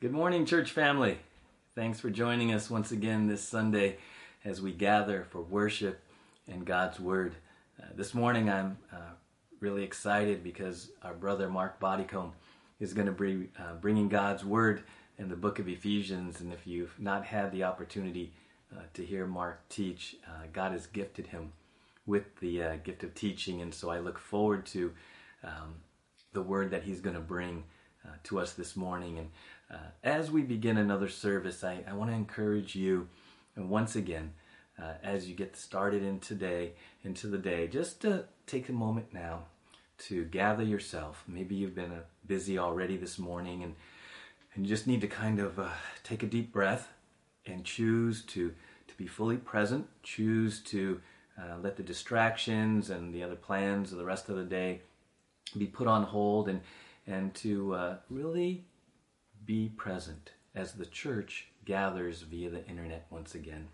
Good morning, church family. Thanks for joining us once again this Sunday as we gather for worship and God's Word. Uh, this morning I'm uh, really excited because our brother Mark Bodycomb is going to be uh, bringing God's Word in the book of Ephesians. And if you've not had the opportunity uh, to hear Mark teach, uh, God has gifted him with the uh, gift of teaching. And so I look forward to um, the Word that he's going to bring to us this morning. And uh, as we begin another service, I, I want to encourage you, once again, uh, as you get started in today, into the day, just to take a moment now to gather yourself. Maybe you've been uh, busy already this morning, and and you just need to kind of uh, take a deep breath and choose to to be fully present. Choose to uh, let the distractions and the other plans of the rest of the day be put on hold, and and to uh, really be present as the church gathers via the internet once again.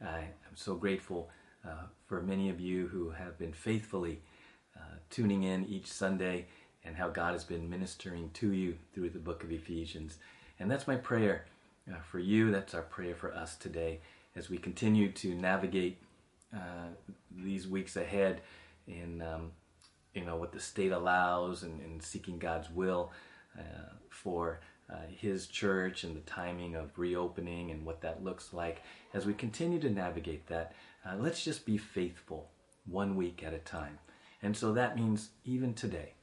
I am so grateful uh, for many of you who have been faithfully uh, tuning in each Sunday and how God has been ministering to you through the book of Ephesians. And that's my prayer uh, for you. That's our prayer for us today as we continue to navigate uh, these weeks ahead in um, you know what the state allows and, and seeking God's will uh, for uh, his church and the timing of reopening and what that looks like. As we continue to navigate that, uh, let's just be faithful one week at a time. And so that means even today,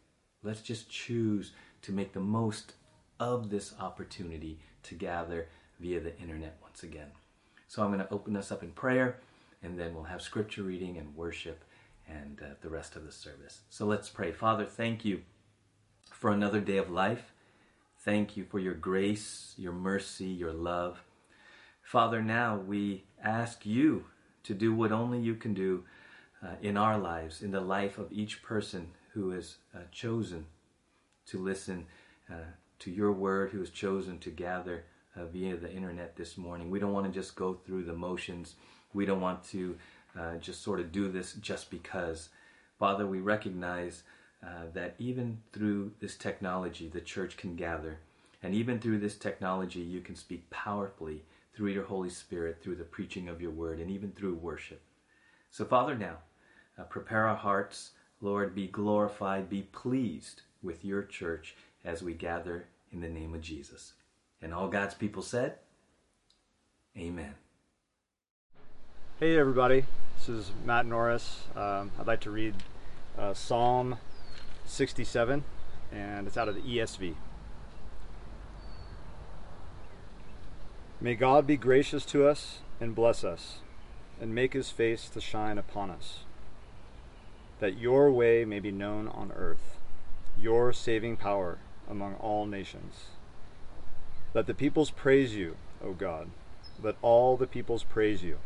let's just choose to make the most of this opportunity to gather via the internet once again. So I'm going to open us up in prayer and then we'll have scripture reading and worship and uh, the rest of the service. So let's pray. Father, thank you for another day of life. Thank you for your grace, your mercy, your love. Father, now we ask you to do what only you can do uh, in our lives, in the life of each person who has uh, chosen to listen uh, to your word, who has chosen to gather uh, via the internet this morning. We don't want to just go through the motions. We don't want to uh, just sort of do this just because. Father, we recognize uh, that even through this technology, the church can gather. And even through this technology, you can speak powerfully through your Holy Spirit, through the preaching of your word, and even through worship. So, Father, now, uh, prepare our hearts. Lord, be glorified, be pleased with your church as we gather in the name of Jesus. And all God's people said, Amen. Hey, everybody. This is Matt Norris. Um, I'd like to read uh, Psalm 67, and it's out of the ESV. May God be gracious to us and bless us, and make his face to shine upon us, that your way may be known on earth, your saving power among all nations. Let the peoples praise you, O God. Let all the peoples praise you.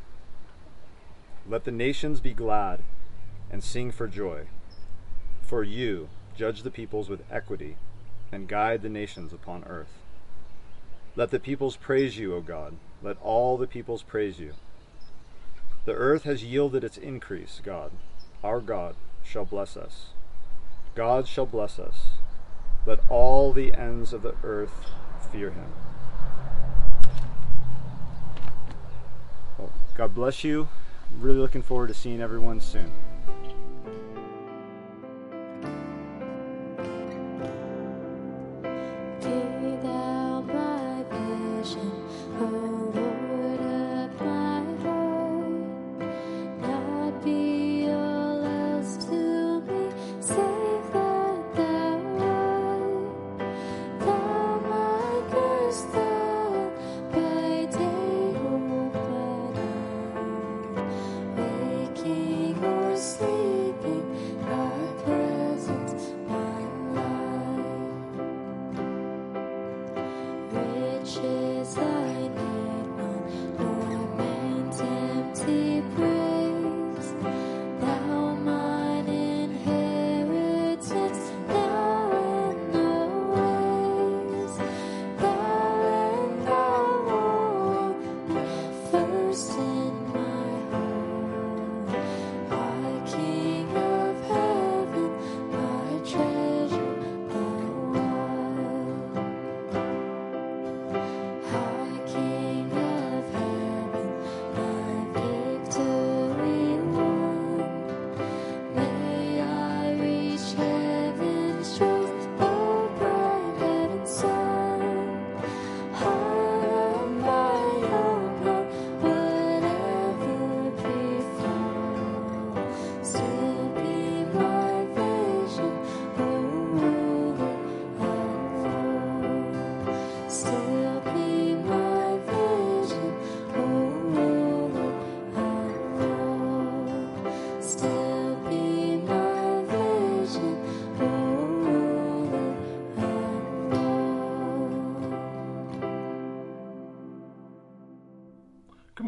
Let the nations be glad and sing for joy. For you judge the peoples with equity and guide the nations upon earth. Let the peoples praise you, O God. Let all the peoples praise you. The earth has yielded its increase, God. Our God shall bless us. God shall bless us. Let all the ends of the earth fear him. God bless you. Really looking forward to seeing everyone soon.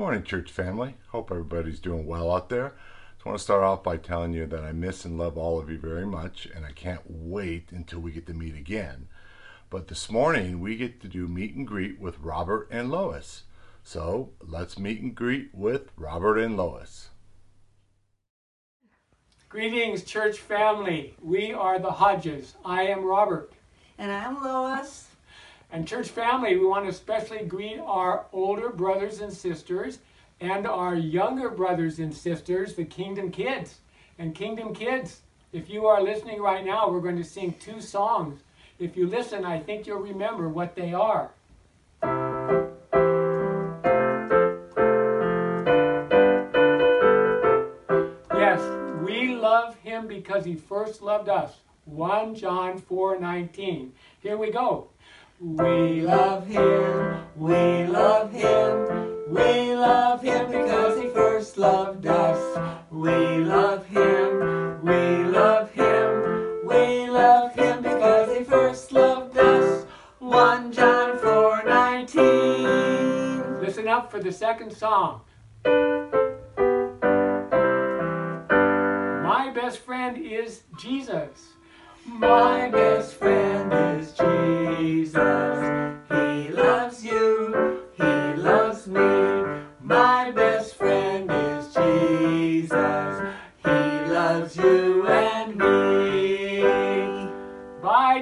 Morning, church family. Hope everybody's doing well out there. I just want to start off by telling you that I miss and love all of you very much, and I can't wait until we get to meet again. But this morning we get to do meet and greet with Robert and Lois. So let's meet and greet with Robert and Lois. Greetings, church family. We are the Hodges. I am Robert. And I'm Lois. And church family, we want to especially greet our older brothers and sisters and our younger brothers and sisters, the Kingdom Kids. And Kingdom Kids, if you are listening right now, we're going to sing two songs. If you listen, I think you'll remember what they are. Yes, we love him because he first loved us. 1 John 4:19. Here we go. We love him, we love him, we love him because he first loved us. We love him, we love him, we love him because he first loved us. 1 John 4:19. Listen up for the second song. My best friend is Jesus. My best friend is Jesus.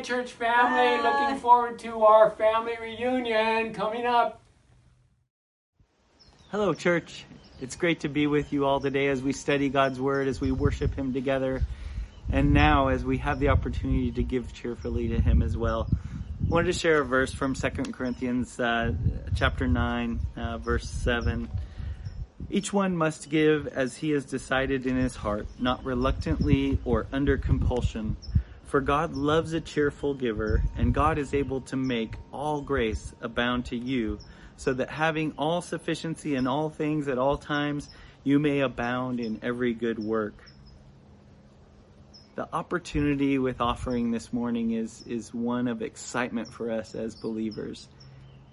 Church family. Bye. Looking forward to our family reunion coming up. Hello, church. It's great to be with you all today as we study God's Word, as we worship Him together, and now as we have the opportunity to give cheerfully to Him as well. I wanted to share a verse from 2 Corinthians uh, chapter 9, uh, verse 7. Each one must give as he has decided in his heart, not reluctantly or under compulsion. For God loves a cheerful giver, and God is able to make all grace abound to you, so that having all sufficiency in all things at all times, you may abound in every good work. The opportunity with offering this morning is, is one of excitement for us as believers.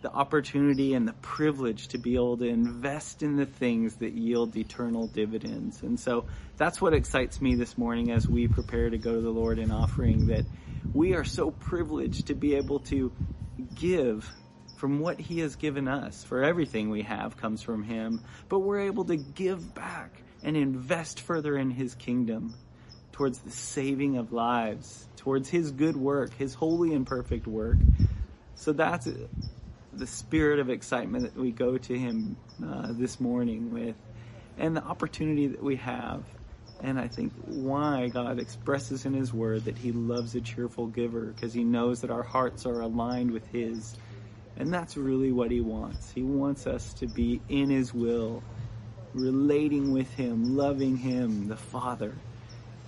The opportunity and the privilege to be able to invest in the things that yield eternal dividends. And so that's what excites me this morning as we prepare to go to the Lord in offering that we are so privileged to be able to give from what he has given us. For everything we have comes from him, but we're able to give back and invest further in his kingdom towards the saving of lives, towards his good work, his holy and perfect work. So that's the spirit of excitement that we go to him uh, this morning with, and the opportunity that we have. And I think why God expresses in His Word that He loves a cheerful giver because He knows that our hearts are aligned with His. And that's really what He wants. He wants us to be in His will, relating with Him, loving Him, the Father.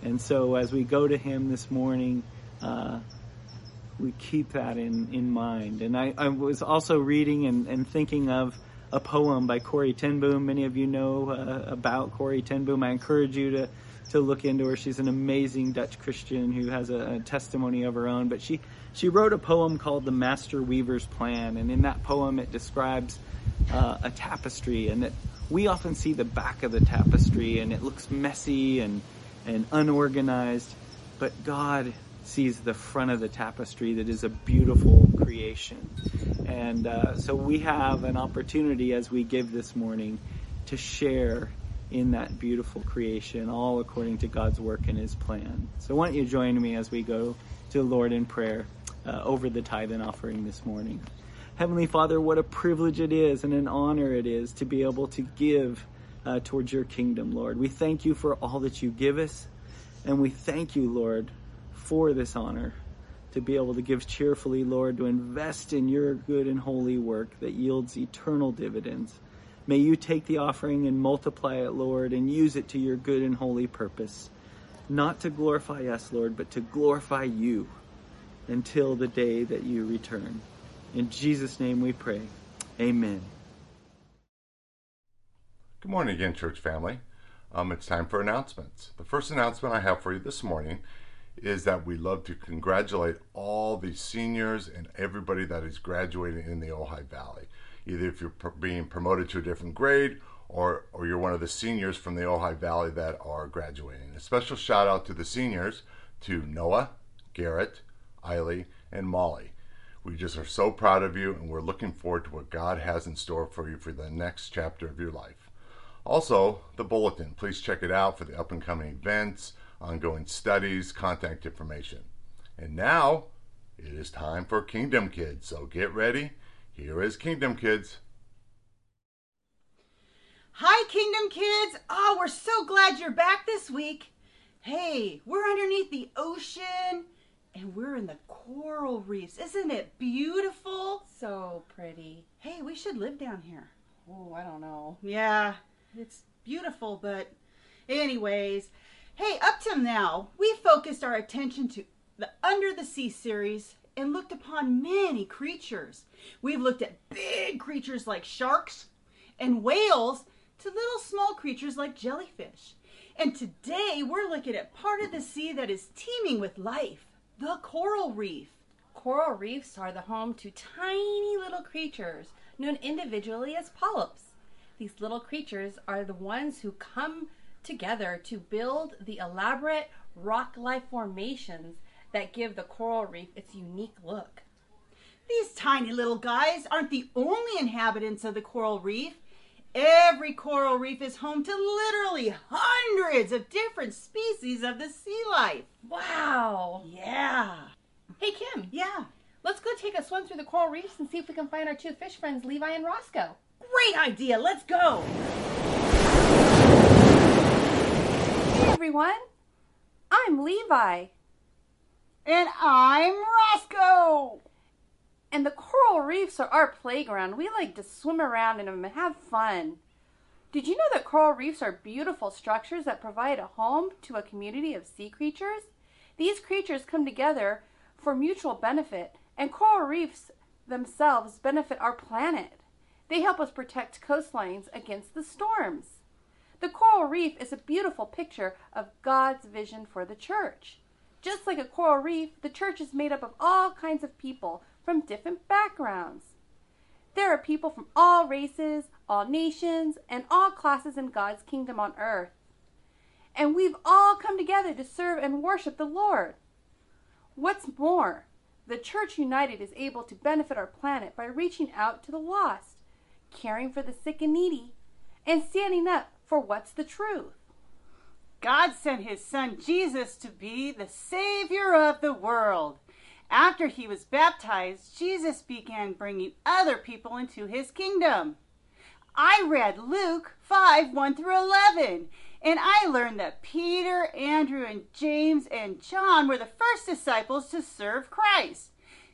And so as we go to Him this morning, uh, we keep that in, in mind. And I, I was also reading and, and thinking of a poem by Corrie ten Boom. Many of you know uh, about Corrie ten Boom. I encourage you to, to look into her. She's an amazing Dutch Christian who has a, a testimony of her own. But she, she wrote a poem called The Master Weaver's Plan. And in that poem, it describes uh, a tapestry and that we often see the back of the tapestry and it looks messy and, and unorganized. But God sees the front of the tapestry that is a beautiful creation. And uh, so we have an opportunity as we give this morning to share in that beautiful creation, all according to God's work and His plan. So why don't you join me as we go to the Lord in prayer uh, over the tithe and offering this morning. Heavenly Father, what a privilege it is and an honor it is to be able to give uh, towards your kingdom, Lord. We thank you for all that you give us, and we thank you, Lord, for this honor to be able to give cheerfully, Lord, to invest in your good and holy work that yields eternal dividends. May you take the offering and multiply it, Lord, and use it to your good and holy purpose. Not to glorify us, Lord, but to glorify you until the day that you return. In Jesus' name we pray. Amen. Good morning again, church family. Um, it's time for announcements. The first announcement I have for you this morning is that we love to congratulate all the seniors and everybody that is graduating in the Ojai Valley. Either if you're pr- being promoted to a different grade or, or you're one of the seniors from the Ojai Valley that are graduating. A special shout out to the seniors, to Noah, Garrett, Eiley, and Molly. We just are so proud of you, and we're looking forward to what God has in store for you for the next chapter of your life. Also, the bulletin. Please check it out for the up and coming events, ongoing studies, contact information. And now, it is time for Kingdom Kids. So get ready. Here is Kingdom Kids. Hi, Kingdom Kids. Oh, we're so glad you're back this week. Hey, we're underneath the ocean and we're in the coral reefs. Isn't it beautiful? So pretty. Hey, we should live down here. Oh, I don't know. Yeah, it's beautiful, but anyways, hey, up till now, we focused our attention to the Under the Sea series and looked upon many creatures. We've looked at big creatures like sharks and whales to little small creatures like jellyfish. And today we're looking at part of the sea that is teeming with life, the coral reef. Coral reefs are the home to tiny little creatures known individually as polyps. These little creatures are the ones who come together to build the elaborate rock life formations that give the coral reef its unique look. These tiny little guys aren't the only inhabitants of the coral reef. Every coral reef is home to literally hundreds of different species of the sea life. Wow! Yeah. Hey, Kim, Yeah. let's go take a swim through the coral reefs and see if we can find our two fish friends, Levi and Roscoe. Great idea. Let's go. Hey, everyone! I'm Levi, And I'm Roscoe. and the coral reefs are our playground. We like to swim around in them and have fun. Did you know that coral reefs are beautiful structures that provide a home to a community of sea creatures? These creatures come together for mutual benefit, and coral reefs themselves benefit our planet. They help us protect coastlines against the storms. The coral reef is a beautiful picture of God's vision for the church. Just like a coral reef, the church is made up of all kinds of people from different backgrounds. There are people from all races, all nations, and all classes in God's kingdom on earth. And we've all come together to serve and worship the Lord. What's more, the Church United is able to benefit our planet by reaching out to the lost, caring for the sick and needy, and standing up for what's the truth. God sent his son Jesus to be the Savior of the world. After he was baptized, Jesus began bringing other people into his kingdom. I read Luke 5 1 through 11, and I learned that Peter, Andrew, and James and John were the first disciples to serve Christ.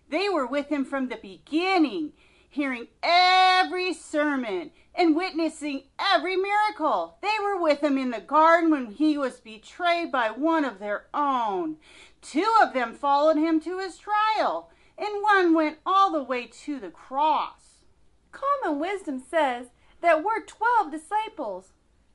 They were with him from the beginning, hearing every sermon and witnessing every miracle. They were with him in the garden when he was betrayed by one of their own. Two of them followed him to his trial, and one went all the way to the cross. Common wisdom says that we're 12 disciples,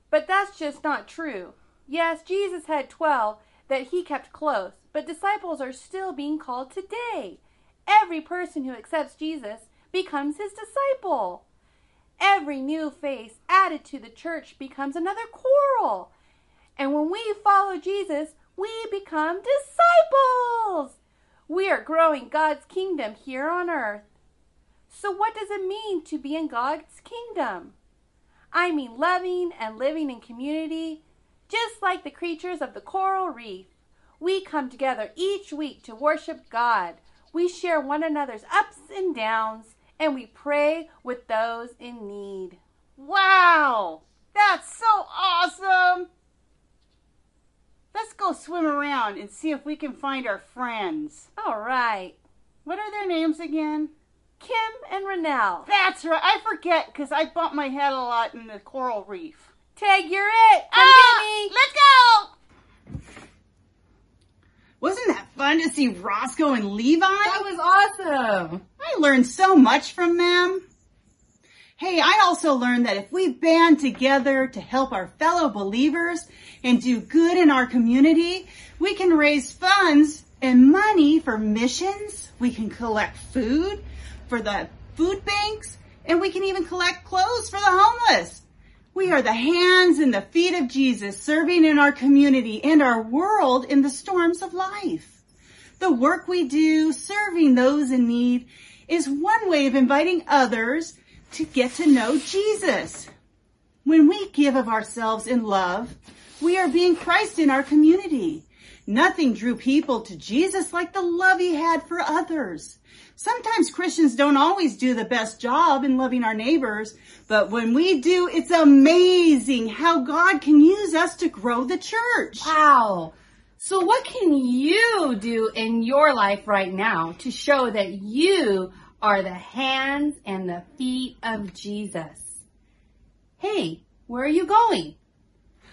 but that's just not true. Yes, Jesus had 12 that he kept close, but disciples are still being called today. Every person who accepts Jesus becomes his disciple. Every new face added to the church becomes another coral. And when we follow Jesus, we become disciples. We are growing God's kingdom here on earth. So, what does it mean to be in God's kingdom? I mean loving and living in community, just like the creatures of the coral reef. We come together each week to worship God. We share one another's ups and downs, and we pray with those in need. Wow! That's so awesome! Let's go swim around and see if we can find our friends. All right, What are their names again? Kim and Renelle. That's right. I forget because I bump my head a lot in the coral reef. Tag, you're it. Come Ah, get me. Wasn't that fun to see Roscoe and Levi? That was awesome. I learned so much from them. Hey, I also learned that if we band together to help our fellow believers and do good in our community, we can raise funds and money for missions. We can collect food for the food banks and we can even collect clothes for the homeless. We are the hands and the feet of Jesus serving in our community and our world in the storms of life. The work we do serving those in need is one way of inviting others to get to know Jesus. When we give of ourselves in love, we are being Christ in our community. Nothing drew people to Jesus like the love he had for others. Sometimes Christians don't always do the best job in loving our neighbors, but when we do, it's amazing how God can use us to grow the church. Wow. So what can you do in your life right now to show that you are the hands and the feet of Jesus? Hey, where are you going?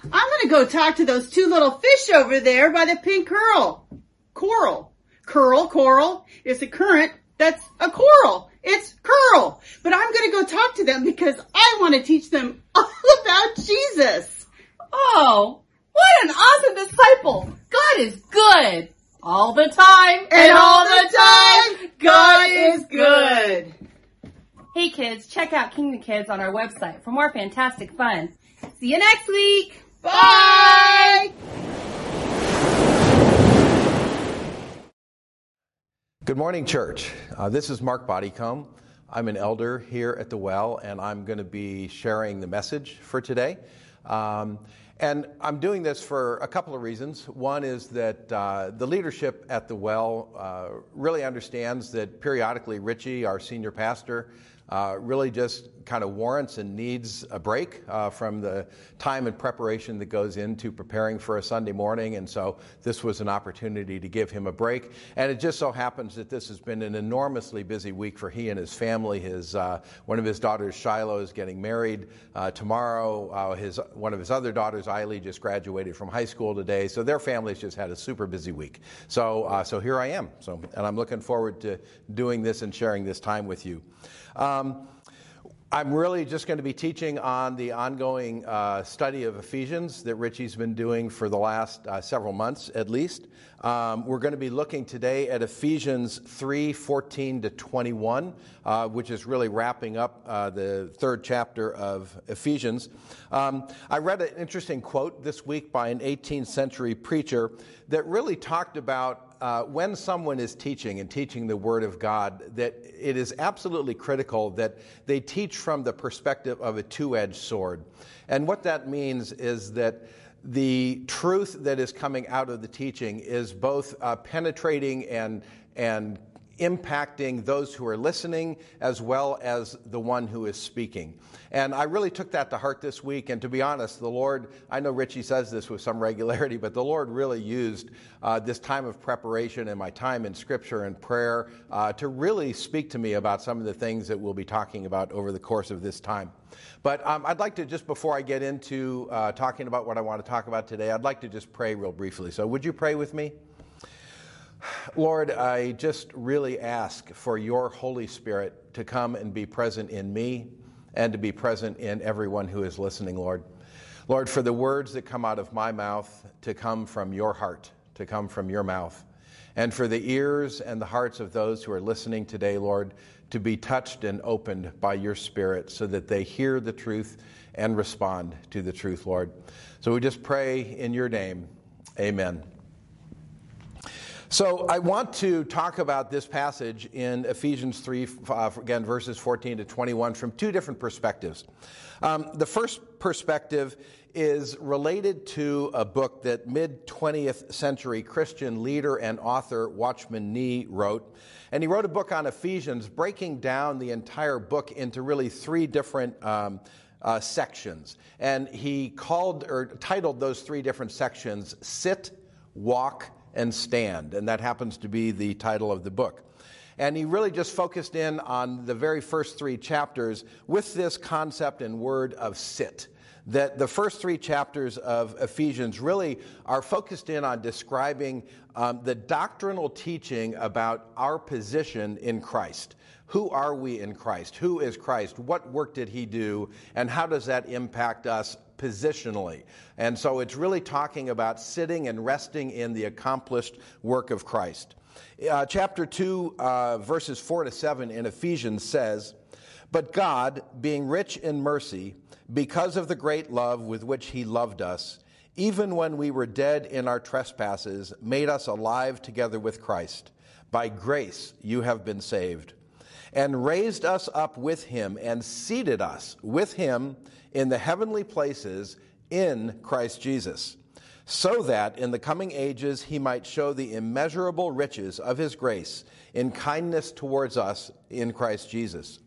I'm gonna go talk to those two little fish over there by the pink curl. Coral. Curl, coral. It's a current. That's a coral. It's curl. But I'm gonna go talk to them because I want to teach them all about Jesus. Oh, what an awesome disciple. God is good. All the time. And all the time, God is good. Hey kids, check out Kingdom Kids on our website for more fantastic fun. See you next week. Bye! Good morning, church. Uh, this is Mark Bodycomb. I'm an elder here at the Well, and I'm going to be sharing the message for today. Um, and I'm doing this for a couple of reasons. One is that uh, the leadership at the Well uh, really understands that periodically Richie, our senior pastor, uh, really just kind of warrants and needs a break uh, from the time and preparation that goes into preparing for a Sunday morning. And so this was an opportunity to give him a break. And it just so happens that this has been an enormously busy week for he and his family. His, uh, one of his daughters, Shiloh, is getting married uh, tomorrow. Uh, his, one of his other daughters, Eiley, just graduated from high school today. So their families just had a super busy week. So, uh, so here I am. So, and I'm looking forward to doing this and sharing this time with you. Um, I'm really just going to be teaching on the ongoing uh, study of Ephesians that Richie's been doing for the last uh, several months at least. Um, we're going to be looking today at Ephesians 3 14 to 21, uh, which is really wrapping up uh, the third chapter of Ephesians. Um, I read an interesting quote this week by an 18th century preacher that really talked about uh, when someone is teaching and teaching the Word of God, that it is absolutely critical that they teach from the perspective of a two edged sword. And what that means is that the truth that is coming out of the teaching is both uh, penetrating and, and impacting those who are listening as well as the one who is speaking. And I really took that to heart this week. And to be honest, the Lord, I know Richie says this with some regularity, but the Lord really used uh, this time of preparation and my time in Scripture and prayer uh, to really speak to me about some of the things that we'll be talking about over the course of this time. But um, I'd like to, just before I get into uh, talking about what I want to talk about today, I'd like to just pray real briefly. So, would you pray with me? Lord, I just really ask for your Holy Spirit to come and be present in me and to be present in everyone who is listening, Lord. Lord, for the words that come out of my mouth to come from your heart, to come from your mouth, and for the ears and the hearts of those who are listening today, Lord, to be touched and opened by your Spirit so that they hear the truth and respond to the truth, Lord. So we just pray in your name. Amen. So I want to talk about this passage in Ephesians 3, uh, again, verses 14 to 21 from two different perspectives. Um, the first perspective is related to a book that mid 20th century Christian leader and author Watchman Nee wrote. And he wrote a book on Ephesians, breaking down the entire book into really three different um, uh, sections. And he called or titled those three different sections Sit, Walk, and Stand. And that happens to be the title of the book. And he really just focused in on the very first three chapters with this concept and word of sit. That the first three chapters of Ephesians really are focused in on describing um, the doctrinal teaching about our position in Christ. Who are we in Christ? Who is Christ? What work did he do? And how does that impact us positionally. And so it's really talking about sitting and resting in the accomplished work of Christ. Uh, chapter 2, uh, verses 4 to 7 in Ephesians says, But God, being rich in mercy, because of the great love with which he loved us, even when we were dead in our trespasses, made us alive together with Christ. By grace you have been saved, and raised us up with him, and seated us with him in the heavenly places in Christ Jesus, so that in the coming ages he might show the immeasurable riches of his grace in kindness towards us in Christ Jesus.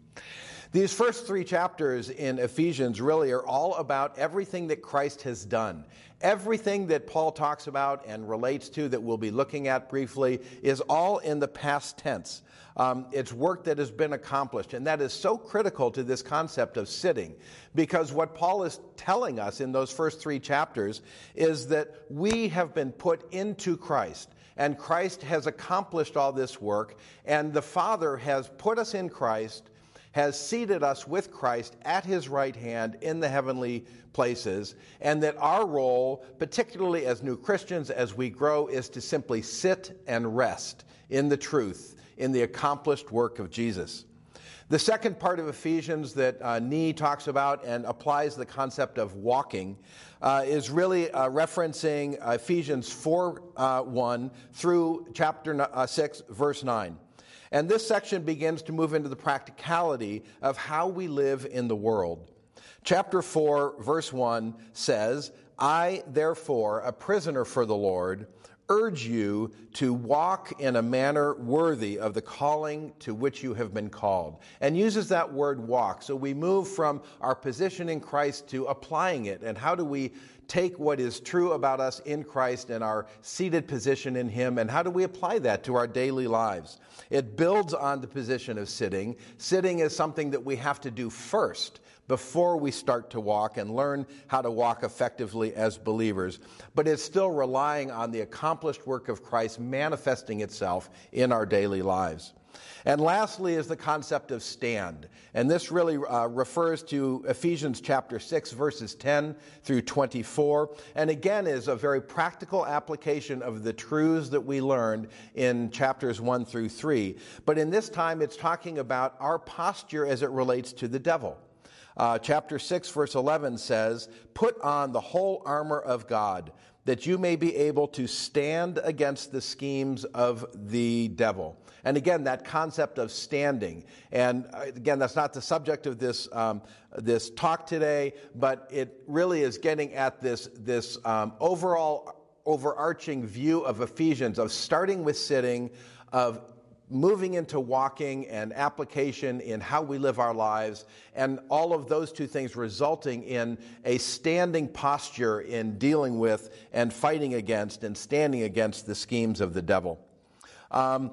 These first three chapters in Ephesians really are all about everything that Christ has done. Everything that Paul talks about and relates to that we'll be looking at briefly is all in the past tense. Um, it's work that has been accomplished, and that is so critical to this concept of sitting because what Paul is telling us in those first three chapters is that we have been put into Christ and Christ has accomplished all this work, and the Father has put us in Christ has seated us with Christ at his right hand in the heavenly places, and that our role, particularly as new Christians as we grow, is to simply sit and rest in the truth, in the accomplished work of Jesus. The second part of Ephesians that uh, Nee talks about and applies the concept of walking uh, is really uh, referencing Ephesians 4 uh, 1 through chapter uh, 6, verse 9. And this section begins to move into the practicality of how we live in the world. Chapter 4, verse 1 says, I, therefore, a prisoner for the Lord, urge you to walk in a manner worthy of the calling to which you have been called. And uses that word walk. So we move from our position in Christ to applying it. And how do we take what is true about us in Christ and our seated position in Him, and how do we apply that to our daily lives? It builds on the position of sitting. Sitting is something that we have to do first before we start to walk and learn how to walk effectively as believers. But it's still relying on the accomplished work of Christ manifesting itself in our daily lives. And lastly is the concept of stand. And this really uh, refers to Ephesians chapter 6, verses 10 through 24. And again is a very practical application of the truths that we learned in chapters 1 through 3. But in this time, it's talking about our posture as it relates to the devil. Uh, chapter 6, verse 11 says, Put on the whole armor of God, that you may be able to stand against the schemes of the devil. And again, that concept of standing. And uh, again, that's not the subject of this, um, this talk today, but it really is getting at this, this um, overall overarching view of Ephesians, of starting with sitting, of moving into walking and application in how we live our lives, and all of those two things resulting in a standing posture in dealing with and fighting against and standing against the schemes of the devil. Um,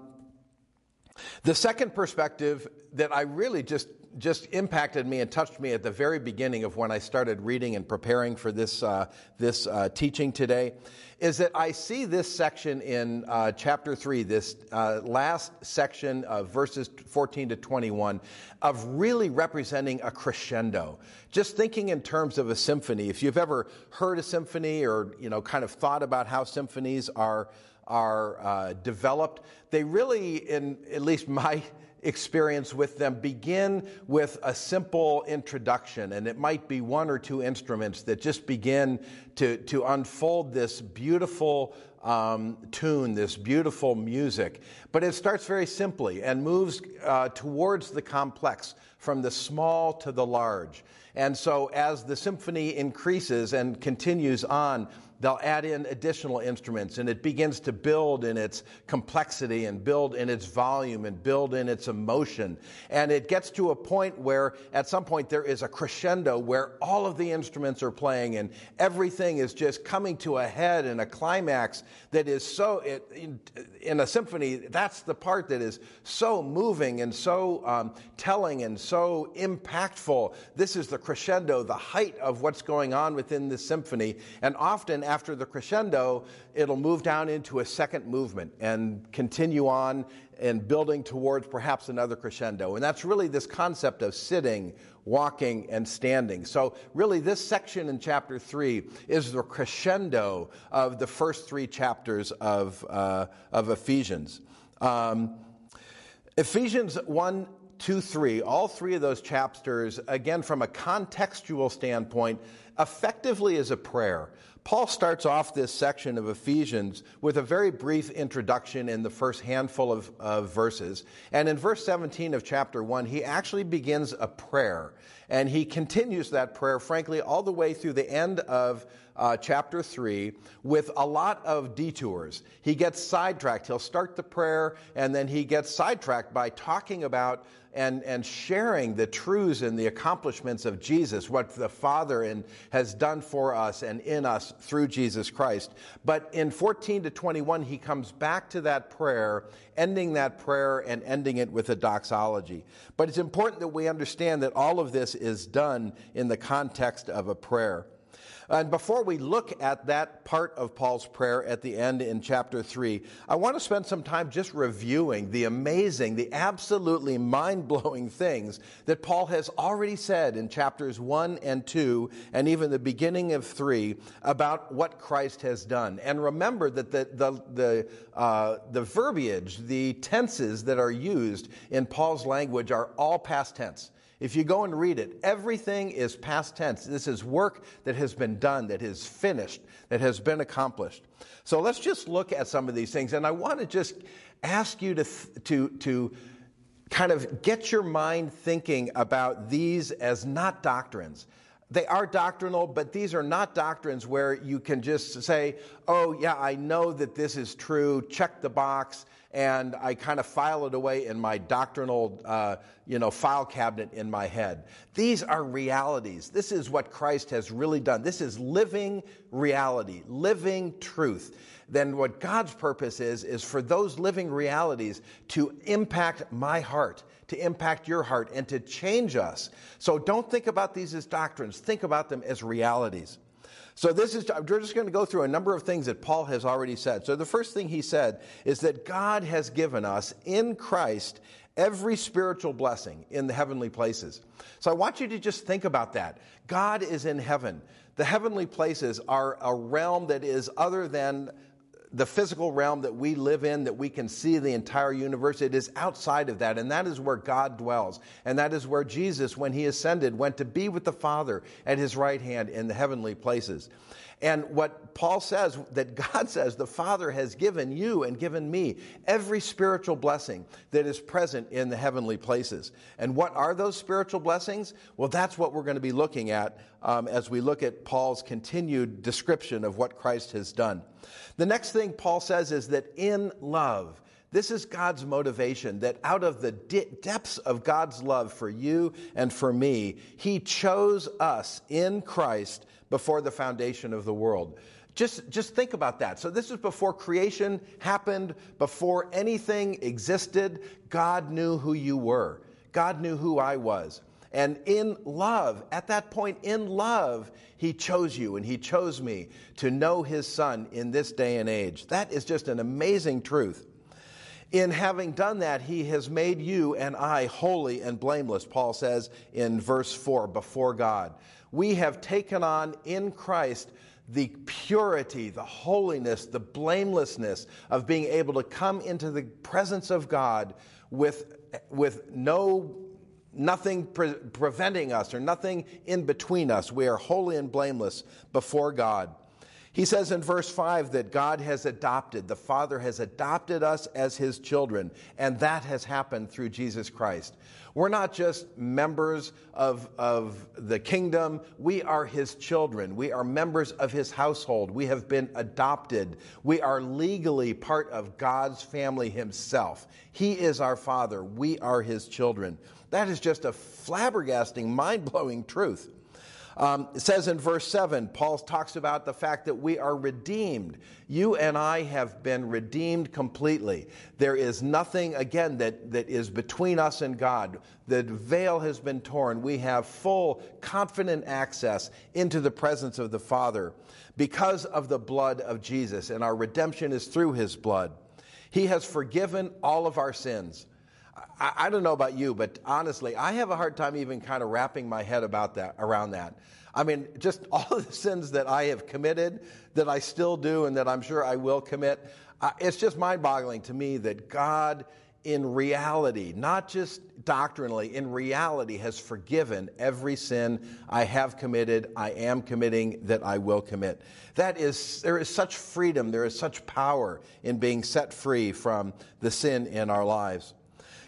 the second perspective that I really just just impacted me and touched me at the very beginning of when I started reading and preparing for this uh, this uh, teaching today is that I see this section in uh, chapter three, this uh, last section of verses 14 to 21, of really representing a crescendo. Just thinking in terms of a symphony. If you've ever heard a symphony or you know kind of thought about how symphonies are are uh, developed, they really, in at least my experience with them, begin with a simple introduction, and it might be one or two instruments that just begin to, to unfold this beautiful um, tune, this beautiful music. But it starts very simply and moves uh, towards the complex, from the small to the large. And so, as the symphony increases and continues on, they'll add in additional instruments and it begins to build in its complexity and build in its volume and build in its emotion. And it gets to a point where at some point there is a crescendo where all of the instruments are playing and everything is just coming to a head and a climax that is so, it, in, in, a symphony, that's the part that is so moving and so um, telling and so impactful. This is the crescendo, the height of what's going on within the symphony. And often after the crescendo, it'll move down into a second movement and continue on and building towards perhaps another crescendo. And that's really this concept of sitting, walking, and standing. So, really, this section in chapter three is the crescendo of the first three chapters of, uh, of Ephesians. Um, Ephesians 1 2, 3, all three of those chapters, again, from a contextual standpoint, effectively is a prayer. Paul starts off this section of Ephesians with a very brief introduction in the first handful of, of, verses. And in verse 17 of chapter 1, he actually begins a prayer. And he continues that prayer, frankly, all the way through the end of uh, chapter 3 with a lot of detours. He gets sidetracked. He'll start the prayer and then he gets sidetracked by talking about and, and sharing the truths and the accomplishments of Jesus, what the Father and has done for us and in us through Jesus Christ. But in 14 to 21, he comes back to that prayer, ending that prayer and ending it with a doxology. But it's important that we understand that all of this is done in the context of a prayer. And before we look at that part of Paul's prayer at the end in chapter 3, I want to spend some time just reviewing the amazing, the absolutely mind blowing things that Paul has already said in chapters 1 and 2, and even the beginning of 3, about what Christ has done. And remember that the, the, the, uh, the verbiage, the tenses that are used in Paul's language are all past tense. If you go and read it, everything is past tense. This is work that has been done, that is finished, that has been accomplished. So let's just look at some of these things. And I want to just ask you to, to, to kind of get your mind thinking about these as not doctrines. They are doctrinal, but these are not doctrines where you can just say, oh, yeah, I know that this is true, check the box, and I kind of file it away in my doctrinal, uh, you know, file cabinet in my head. These are realities. This is what Christ has really done. This is living reality, living truth. Then what God's purpose is, is for those living realities to impact my heart, to impact your heart, and to change us. So don't think about these as doctrines. Think about them as realities. So this is, we're just going to go through a number of things that Paul has already said. So the first thing he said is that God has given us in Christ every spiritual blessing in the heavenly places. So I want you to just think about that. God is in heaven. The heavenly places are a realm that is other than the physical realm that we live in, that we can see the entire universe, it is outside of that. And that is where God dwells. And that is where Jesus, when he ascended, went to be with the Father at his right hand in the heavenly places. And what Paul says, that God says, the Father has given you and given me every spiritual blessing that is present in the heavenly places. And what are those spiritual blessings? Well, that's what we're going to be looking at um, as we look at Paul's continued description of what Christ has done. The next thing Paul says is that in love, this is God's motivation that out of the depths of God's love for you and for me, He chose us in Christ before the foundation of the world. Just, just think about that. So, this is before creation happened, before anything existed. God knew who you were, God knew who I was. And in love, at that point, in love, He chose you and He chose me to know His Son in this day and age. That is just an amazing truth. In having done that, He has made you and I holy and blameless, Paul says in verse 4, before God. We have taken on in Christ the purity, the holiness, the blamelessness of being able to come into the presence of God with, with no nothing pre- preventing us or nothing in between us. We are holy and blameless before God. He says in verse 5 that God has adopted, the Father has adopted us as his children, and that has happened through Jesus Christ. We're not just members of, of the kingdom, we are his children. We are members of his household. We have been adopted. We are legally part of God's family himself. He is our Father, we are his children. That is just a flabbergasting, mind blowing truth. Um, it says in verse 7, Paul talks about the fact that we are redeemed. You and I have been redeemed completely. There is nothing, again, that, that is between us and God. The veil has been torn. We have full, confident access into the presence of the Father because of the blood of Jesus, and our redemption is through his blood. He has forgiven all of our sins. I, I, don't know about you, but honestly, I have a hard time even kind of wrapping my head about that around that. I mean, just all of the sins that I have committed, that I still do, and that I'm sure I will commit. Uh, it's just mind-boggling to me that God in reality, not just doctrinally, in reality, has forgiven every sin I have committed, I am committing, that I will commit. That is, there is such freedom, there is such power in being set free from the sin in our lives.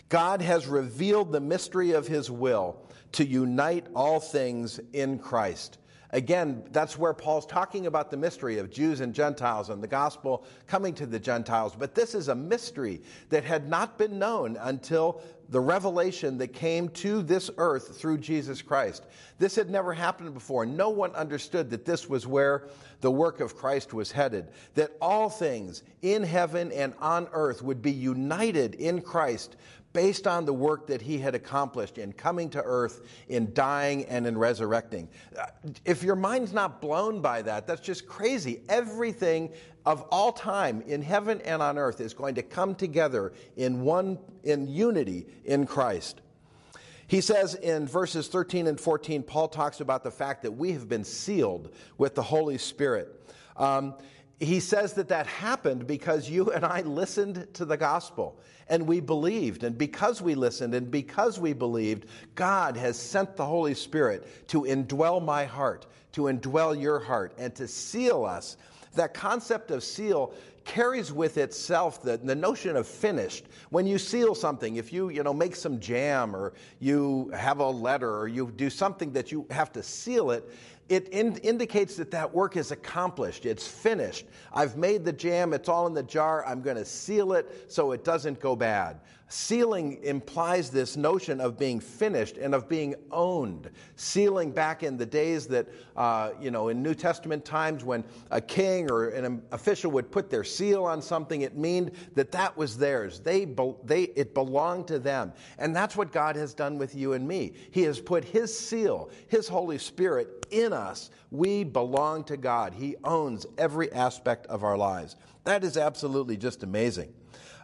God has revealed the mystery of his will to unite all things in Christ. Again, that's where Paul's talking about the mystery of Jews and Gentiles and the gospel coming to the Gentiles. But this is a mystery that had not been known until the revelation that came to this earth through Jesus Christ. This had never happened before. No one understood that this was where the work of Christ was headed, that all things in heaven and on earth would be united in Christ based on the work that he had accomplished in coming to earth, in dying, and in resurrecting. Uh, if your mind's not blown by that, that's just crazy. Everything of all time in heaven and on earth is going to come together in one in unity in Christ. He says in verses 13 and 14, Paul talks about the fact that we have been sealed with the Holy Spirit. Um, he says that that happened because you and I listened to the gospel and we believed. And because we listened and because we believed, God has sent the Holy Spirit to indwell my heart, to indwell your heart, and to seal us. That concept of seal carries with itself the, the notion of finished. When you seal something, if you, you know, make some jam or you have a letter or you do something that you have to seal it, it in, indicates that that work is accomplished. It's finished. I've made the jam. It's all in the jar. I'm going to seal it so it doesn't go bad. Sealing implies this notion of being finished and of being owned. Sealing back in the days that, uh, you know, in New Testament times when a king or an official would put their seal on something, it meant that that was theirs. They, they, it belonged to them. And that's what God has done with you and me. He has put His seal, His Holy Spirit in us. We belong to God. He owns every aspect of our lives. That is absolutely just amazing.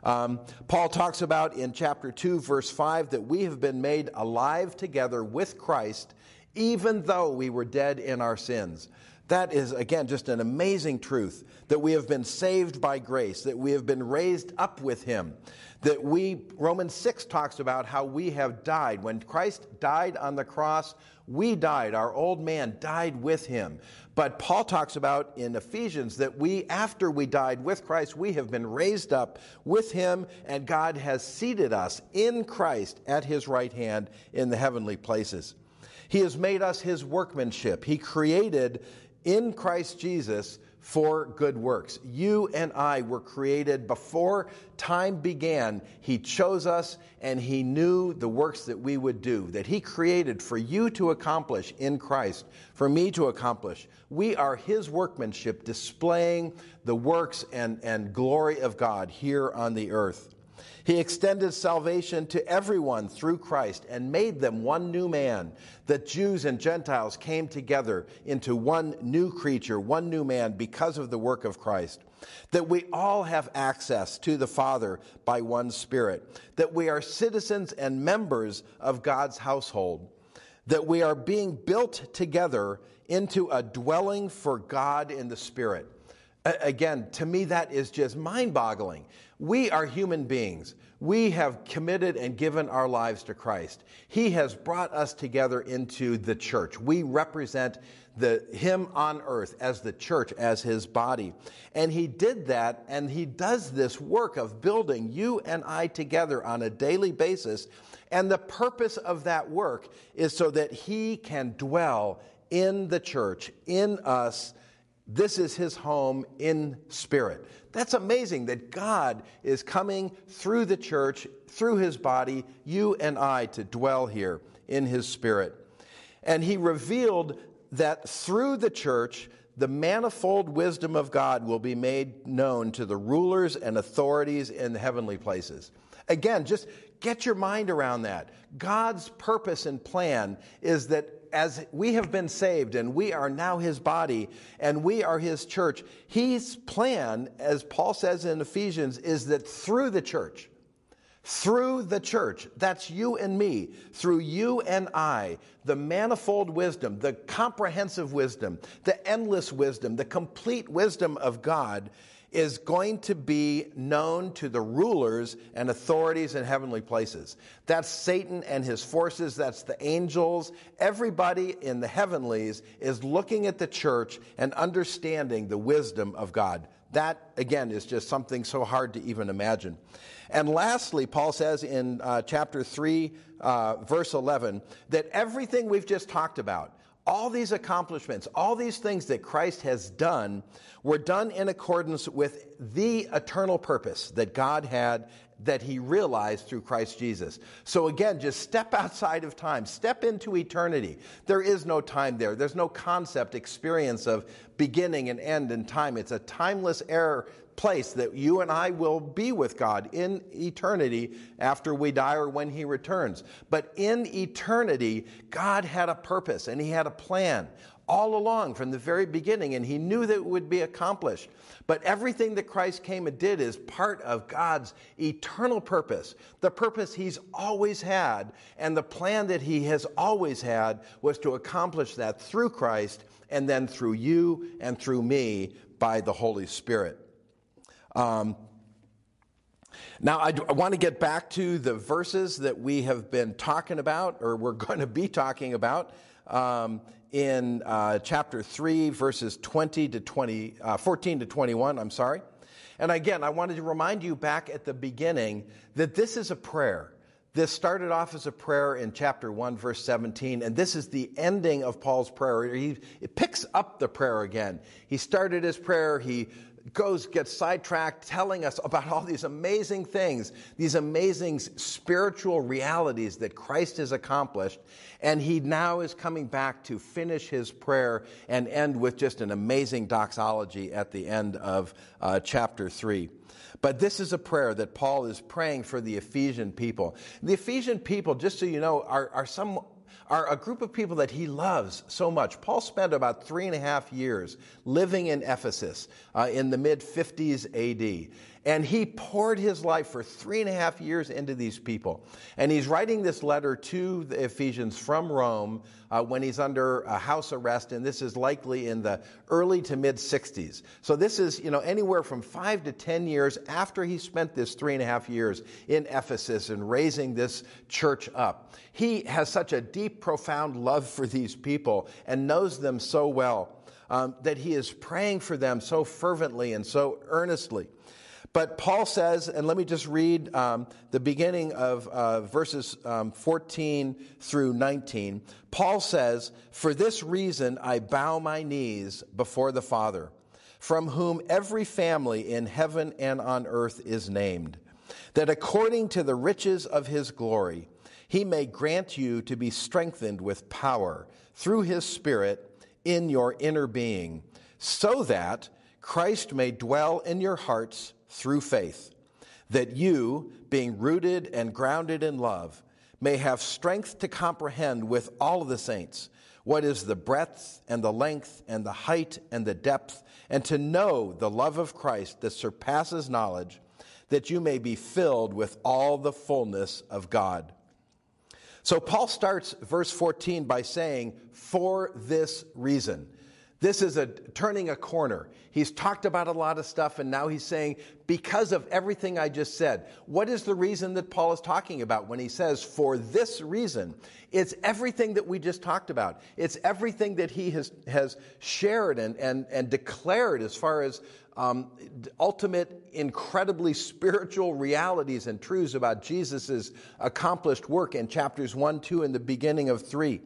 Um, Paul talks about in chapter 2, verse 5, that we have been made alive together with Christ, even though we were dead in our sins. That is, again, just an amazing truth that we have been saved by grace, that we have been raised up with Him, that we, Romans 6 talks about how we have died. When Christ died on the cross, we died. Our old man died with Him. But Paul talks about in Ephesians that we, after we died with Christ, we have been raised up with him, and God has seated us in Christ at his right hand in the heavenly places. He has made us his workmanship. He created in Christ Jesus for good works. You and I were created before time began. He chose us and He knew the works that we would do, that He created for you to accomplish in Christ, for me to accomplish. We are His workmanship displaying the works and, and glory of God here on the earth. He extended salvation to everyone through Christ and made them one new man, that Jews and Gentiles came together into one new creature, one new man because of the work of Christ. That we all have access to the Father by one Spirit. That we are citizens and members of God's household. That we are being built together into a dwelling for God in the Spirit. Again, to me, that is just mind boggling. We are human beings. We have committed and given our lives to Christ. He has brought us together into the church. We represent the, Him on earth as the church, as His body. And He did that, and He does this work of building you and I together on a daily basis. And the purpose of that work is so that He can dwell in the church, in us. This is His home in spirit. That's amazing that God is coming through the church, through his body, you and I to dwell here in his spirit. And he revealed that through the church, the manifold wisdom of God will be made known to the rulers and authorities in the heavenly places. Again, just get your mind around that. God's purpose and plan is that as we have been saved and we are now his body and we are his church, his plan, as Paul says in Ephesians, is that through the church, through the church, that's you and me, through you and I, the manifold wisdom, the comprehensive wisdom, the endless wisdom, the complete wisdom of God is going to be known to the rulers and authorities in heavenly places. That's Satan and his forces, that's the angels. Everybody in the heavenlies is looking at the church and understanding the wisdom of God. That, again, is just something so hard to even imagine. And lastly, Paul says in uh, chapter 3, uh, verse 11, that everything we've just talked about, all these accomplishments, all these things that Christ has done, were done in accordance with the eternal purpose that God had that he realized through Christ Jesus. So again, just step outside of time, step into eternity. There is no time there. There's no concept, experience of beginning and end in time. It's a timeless era place that you and I will be with God in eternity after we die or when He returns. But in eternity, God had a purpose and He had a plan all along from the very beginning, and He knew that it would be accomplished. But everything that Christ came and did is part of God's eternal purpose, the purpose He's always had, and the plan that He has always had was to accomplish that through Christ and then through you and through me by the Holy Spirit. Um, now, I, I, want to get back to the verses that we have been talking about, or we're going to be talking about, um, in uh, chapter 3, verses 20 to 20, uh, 14 to 21. I'm sorry. And again, I wanted to remind you back at the beginning that this is a prayer. This started off as a prayer in chapter 1, verse 17, and this is the ending of Paul's prayer. He picks up the prayer again. He started his prayer, he goes, gets sidetracked telling us about all these amazing things, these amazing spiritual realities that Christ has accomplished. And he now is coming back to finish his prayer and end with just an amazing doxology at the end of uh, chapter 3. But this is a prayer that Paul is praying for the Ephesian people. The Ephesian people, just so you know, are, are some are a group of people that he loves so much. Paul spent about three and a half years living in Ephesus uh, in the mid 50s AD. And he poured his life for three and a half years into these people. And he's writing this letter to the Ephesians from Rome uh, when he's under house arrest, and this is likely in the early to mid 60s. So this is, you know, anywhere from five to 10 years after he spent this three and a half years in Ephesus and raising this church up. He has such a deep, profound love for these people and knows them so well. Um, that he is praying for them so fervently and so earnestly. But Paul says, and let me just read um, the beginning of uh, verses um, 14 through 19. Paul says, For this reason I bow my knees before the Father, from whom every family in heaven and on earth is named, that according to the riches of his glory, he may grant you to be strengthened with power through his Spirit in your inner being, so that Christ may dwell in your hearts through faith, that you, being rooted and grounded in love, may have strength to comprehend with all of the saints what is the breadth and the length and the height and the depth, and to know the love of Christ that surpasses knowledge, that you may be filled with all the fullness of God. So Paul starts verse 14 by saying, For this reason. This is a turning a corner. He's talked about a lot of stuff, and now he's saying, because of everything I just said. What is the reason that Paul is talking about when he says, for this reason? It's everything that we just talked about. It's everything that he has, has shared and, and, and declared as far as um, ultimate, incredibly spiritual realities and truths about Jesus' accomplished work in chapters 1, 2, and the beginning of 3.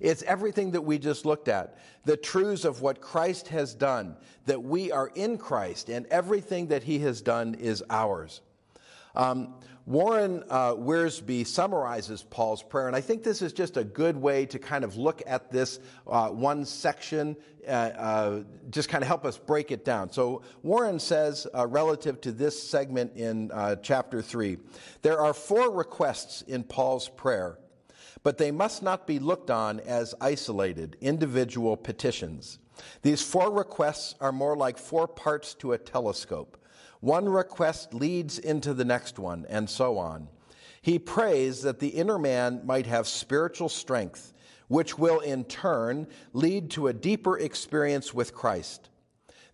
It's everything that we just looked at. The truths of what Christ has done, that we are in Christ, and everything that he has done is ours. Um, Warren uh, Wiersbe summarizes Paul's prayer, and I think this is just a good way to kind of look at this uh, one section, uh, uh just kind of help us break it down. So, Warren says, uh, relative to this segment in uh, chapter 3, there are four requests in Paul's prayer but they must not be looked on as isolated, individual petitions. These four requests are more like four parts to a telescope. One request leads into the next one, and so on. He prays that the inner man might have spiritual strength, which will in turn lead to a deeper experience with Christ.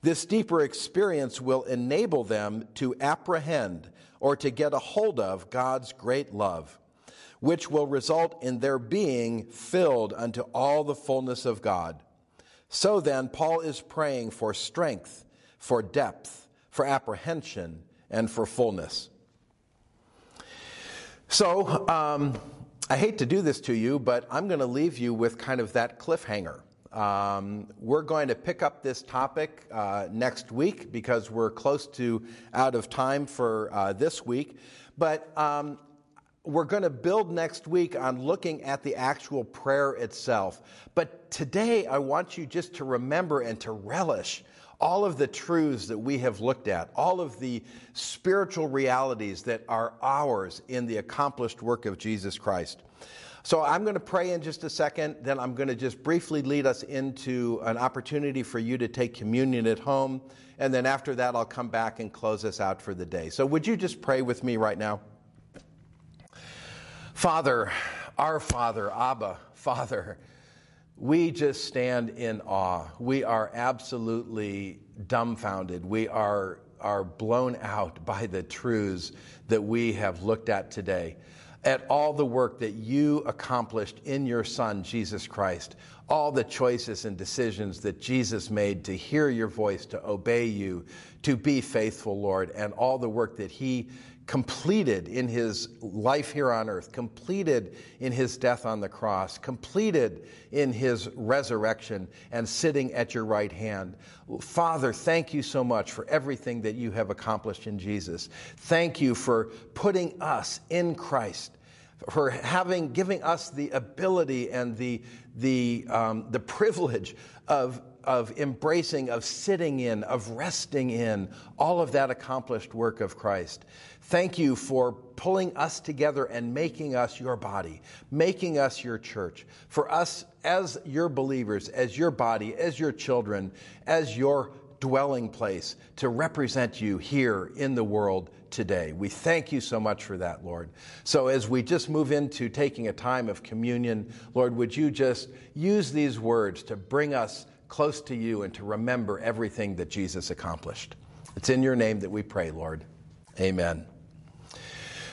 This deeper experience will enable them to apprehend or to get a hold of God's great love, which will result in their being filled unto all the fullness of God. So then, Paul is praying for strength, for depth, for apprehension, and for fullness. So, um, I hate to do this to you, but I'm going to leave you with kind of that cliffhanger. Um, we're going to pick up this topic uh, next week because we're close to out of time for uh, this week. But um, we're going to build next week on looking at the actual prayer itself. But today, I want you just to remember and to relish all of the truths that we have looked at, all of the spiritual realities that are ours in the accomplished work of Jesus Christ. So I'm going to pray in just a second. Then I'm going to just briefly lead us into an opportunity for you to take communion at home. And then after that, I'll come back and close us out for the day. So would you just pray with me right now? Father, our Father, Abba, Father, we just stand in awe. We are absolutely dumbfounded. We are, are blown out by the truths that we have looked at today at all the work that you accomplished in your Son, Jesus Christ, all the choices and decisions that Jesus made to hear your voice, to obey you, to be faithful, Lord, and all the work that He completed in His life here on earth, completed in His death on the cross, completed in His resurrection, and sitting at your right hand. Father, thank you so much for everything that you have accomplished in Jesus. Thank you for putting us in Christ for having giving us the ability and the the um, the privilege of of embracing, of sitting in, of resting in all of that accomplished work of Christ. Thank you for pulling us together and making us your body, making us your church. For us as your believers, as your body, as your children, as your dwelling place to represent you here in the world today. We thank you so much for that, Lord. So as we just move into taking a time of communion, Lord, would you just use these words to bring us close to you and to remember everything that Jesus accomplished? It's in your name that we pray, Lord. Amen.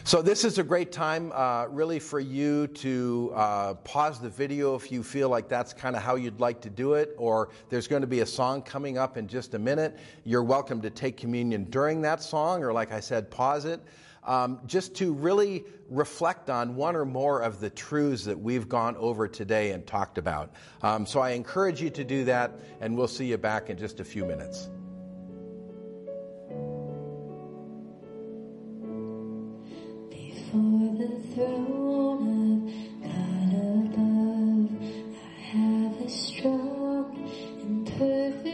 So, this is a great time, uh, really, for you to uh, pause the video if you feel like that's kind of how you'd like to do it, or there's going to be a song coming up in just a minute. You're welcome to take communion during that song, or like I said, pause it. Um, just to really reflect on one or more of the truths that we've gone over today and talked about. Um, so I encourage you to do that, and we'll see you back in just a few minutes. The throne of God above. I have a strong and perfectly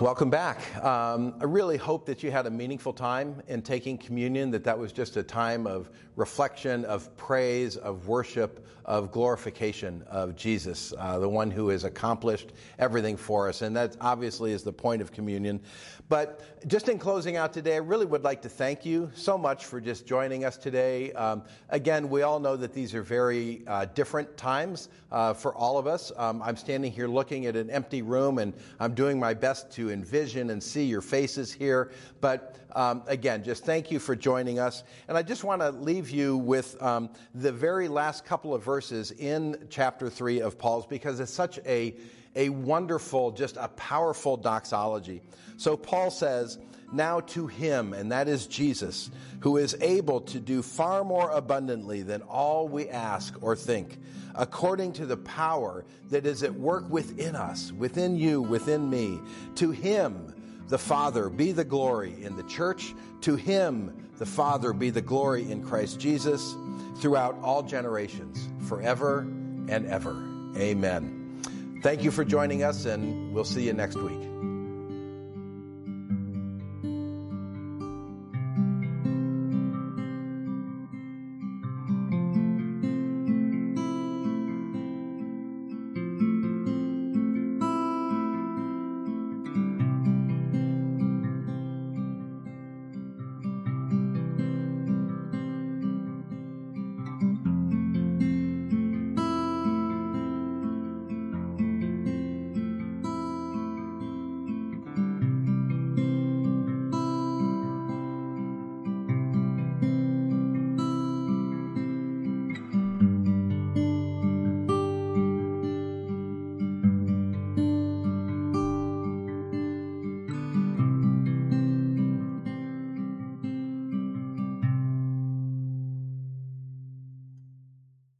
welcome back. Um, I really hope that you had a meaningful time in taking communion, that that was just a time of reflection, of praise, of worship, of glorification of Jesus, uh, the one who has accomplished everything for us. And that obviously is the point of communion. But just in closing out today, I really would like to thank you so much for just joining us today. Um, again, we all know that these are very uh, different times uh, for all of us. Um, I'm standing here looking at an empty room and I'm doing my best to envision and see your faces here. But um, again, just thank you for joining us. And I just want to leave you with um, the very last couple of verses in chapter 3 of Paul's because it's such a a wonderful, just a powerful doxology. So Paul says, Now to him, and that is Jesus, who is able to do far more abundantly than all we ask or think, according to the power that is at work within us, within you, within me. To him, the Father, be the glory in the church. To him, the Father, be the glory in Christ Jesus throughout all generations, forever and ever. Amen. Thank you for joining us, and we'll see you next week.